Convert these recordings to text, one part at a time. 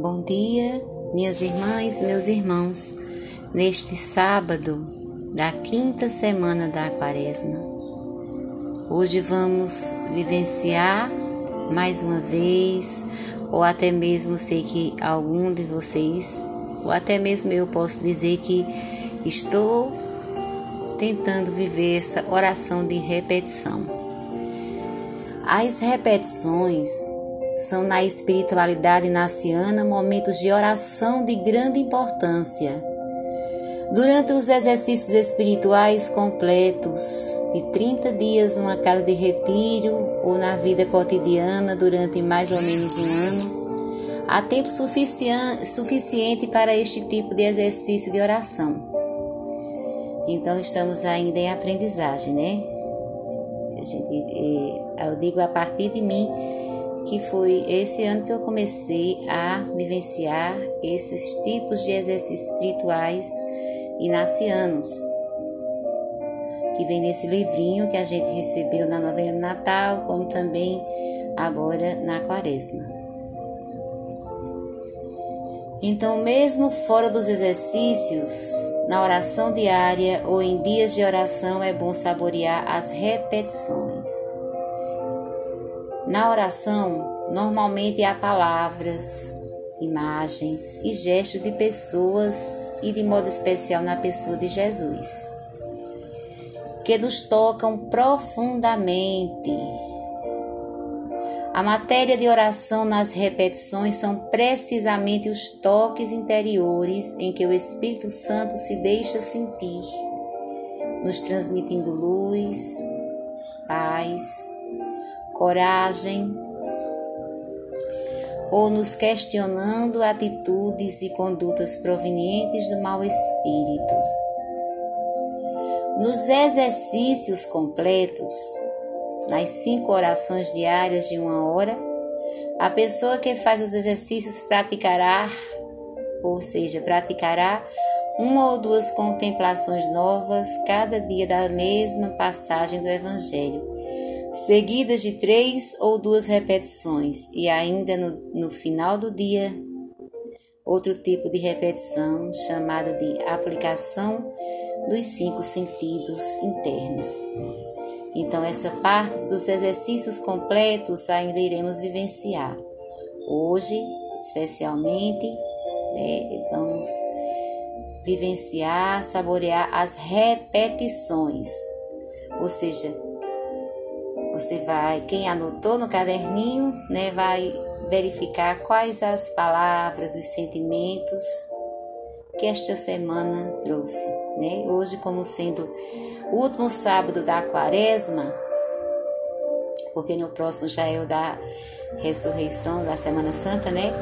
Bom dia, minhas irmãs, meus irmãos, neste sábado da quinta semana da Quaresma. Hoje vamos vivenciar mais uma vez, ou até mesmo sei que algum de vocês, ou até mesmo eu posso dizer que estou tentando viver essa oração de repetição. As repetições são na espiritualidade naciana momentos de oração de grande importância. Durante os exercícios espirituais completos de 30 dias numa casa de retiro ou na vida cotidiana durante mais ou menos um ano, há tempo suficiente para este tipo de exercício de oração. Então estamos ainda em aprendizagem, né? Eh, eu digo a partir de mim que foi esse ano que eu comecei a vivenciar esses tipos de exercícios espirituais inacianos, que vem nesse livrinho que a gente recebeu na novena Natal, como também agora na Quaresma. Então, mesmo fora dos exercícios, na oração diária ou em dias de oração, é bom saborear as repetições. Na oração, normalmente há palavras, imagens e gestos de pessoas e de modo especial na pessoa de Jesus, que nos tocam profundamente. A matéria de oração nas repetições são precisamente os toques interiores em que o Espírito Santo se deixa sentir, nos transmitindo luz, paz, coragem, ou nos questionando atitudes e condutas provenientes do mau espírito. Nos exercícios completos, nas cinco orações diárias de uma hora, a pessoa que faz os exercícios praticará, ou seja, praticará uma ou duas contemplações novas cada dia da mesma passagem do Evangelho seguidas de três ou duas repetições, e ainda no, no final do dia, outro tipo de repetição chamada de aplicação dos cinco sentidos internos. Então, essa parte dos exercícios completos ainda iremos vivenciar. Hoje, especialmente, né, vamos vivenciar, saborear as repetições, ou seja, você vai, quem anotou no caderninho, né, vai verificar quais as palavras, os sentimentos que esta semana trouxe, né? Hoje, como sendo o último sábado da quaresma, porque no próximo já é o da ressurreição da Semana Santa, né?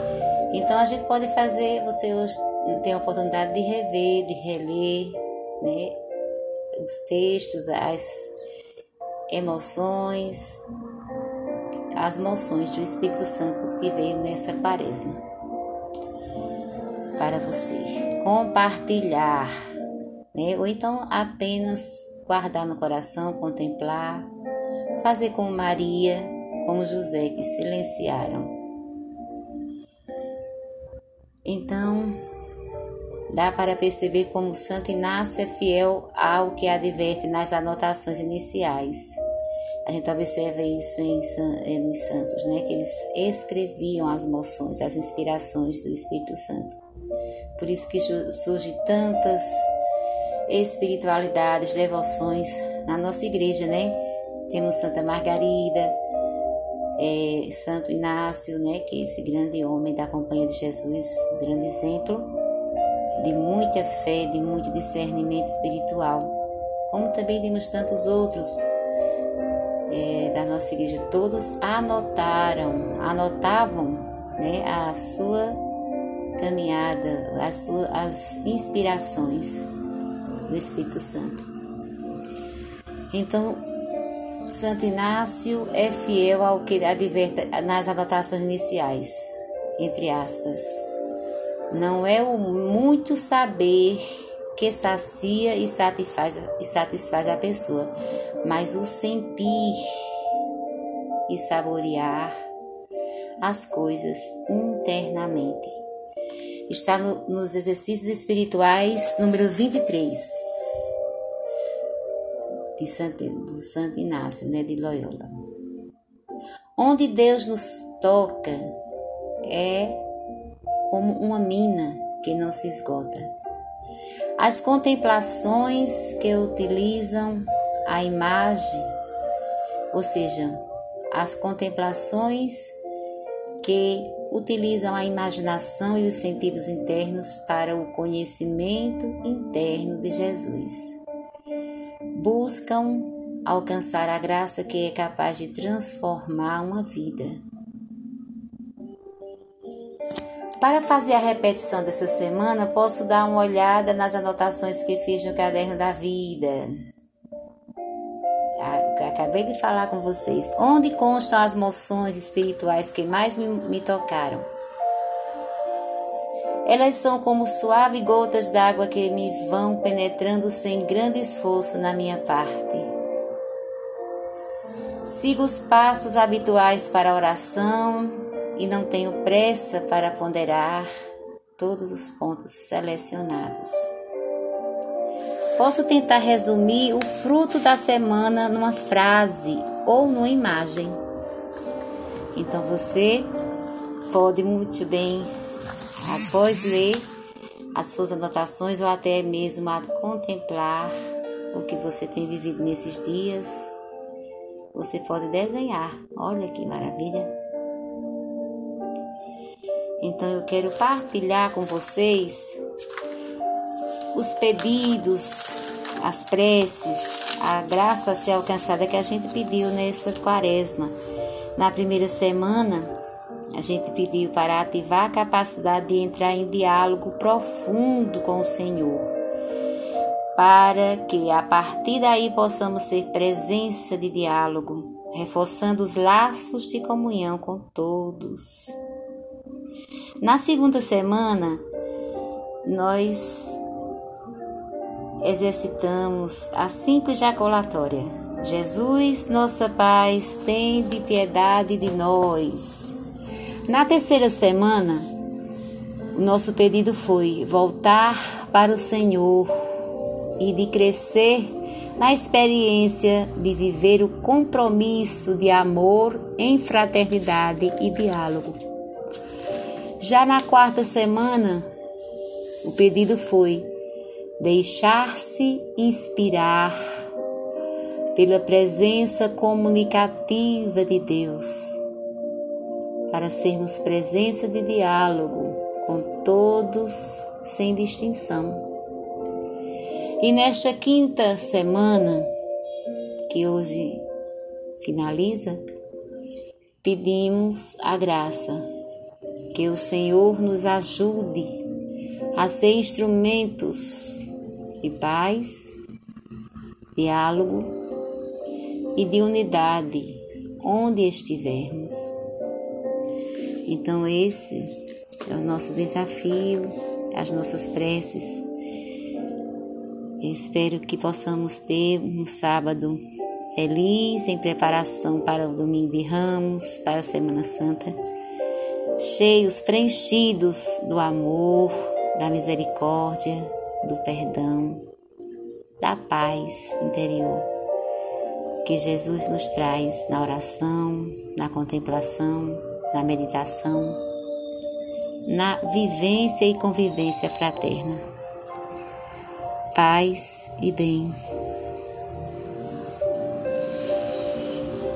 Então a gente pode fazer, você hoje tem a oportunidade de rever, de reler, né? Os textos, as emoções, as moções do Espírito Santo que veio nessa quaresma. Para você compartilhar, né? ou então apenas guardar no coração, contemplar, fazer como Maria, como José, que silenciaram. Então, Dá para perceber como Santo Inácio é fiel ao que adverte nas anotações iniciais. A gente observa isso em, eh, nos santos, né? que eles escreviam as moções, as inspirações do Espírito Santo. Por isso que surgem tantas espiritualidades, devoções na nossa igreja, né? Temos Santa Margarida, é, Santo Inácio, né? Que é esse grande homem da Companhia de Jesus, um grande exemplo de muita fé, de muito discernimento espiritual, como também temos tantos outros é, da nossa igreja. Todos anotaram, anotavam né, a sua caminhada, as, as inspirações do Espírito Santo. Então, Santo Inácio é fiel ao que adverte nas anotações iniciais, entre aspas. Não é o muito saber que sacia e satisfaz, e satisfaz a pessoa, mas o sentir e saborear as coisas internamente. está no, nos exercícios espirituais número 23 de Santo, do Santo Inácio, né, de Loyola. Onde Deus nos toca é como uma mina que não se esgota. As contemplações que utilizam a imagem, ou seja, as contemplações que utilizam a imaginação e os sentidos internos para o conhecimento interno de Jesus. Buscam alcançar a graça que é capaz de transformar uma vida. Para fazer a repetição dessa semana, posso dar uma olhada nas anotações que fiz no caderno da vida. Acabei de falar com vocês. Onde constam as moções espirituais que mais me, me tocaram? Elas são como suaves gotas d'água que me vão penetrando sem grande esforço na minha parte. Sigo os passos habituais para a oração e não tenho pressa para ponderar todos os pontos selecionados. Posso tentar resumir o fruto da semana numa frase ou numa imagem. Então você pode muito bem, após ler as suas anotações ou até mesmo contemplar o que você tem vivido nesses dias, você pode desenhar. Olha que maravilha! Então eu quero partilhar com vocês os pedidos, as preces, a graça a ser alcançada que a gente pediu nessa quaresma. Na primeira semana, a gente pediu para ativar a capacidade de entrar em diálogo profundo com o Senhor, para que a partir daí possamos ser presença de diálogo, reforçando os laços de comunhão com todos. Na segunda semana, nós exercitamos a simples jaculatória. Jesus, nossa paz, tem de piedade de nós. Na terceira semana, o nosso pedido foi voltar para o Senhor e de crescer na experiência de viver o compromisso de amor em fraternidade e diálogo. Já na quarta semana, o pedido foi deixar-se inspirar pela presença comunicativa de Deus, para sermos presença de diálogo com todos sem distinção. E nesta quinta semana, que hoje finaliza, pedimos a graça que o Senhor nos ajude a ser instrumentos de paz, diálogo e de unidade onde estivermos. Então, esse é o nosso desafio, as nossas preces. Espero que possamos ter um sábado feliz em preparação para o domingo de Ramos, para a Semana Santa, cheios, preenchidos do amor, da misericórdia, do perdão, da paz interior que Jesus nos traz na oração, na contemplação, na meditação, na vivência e convivência fraterna. Paz e bem.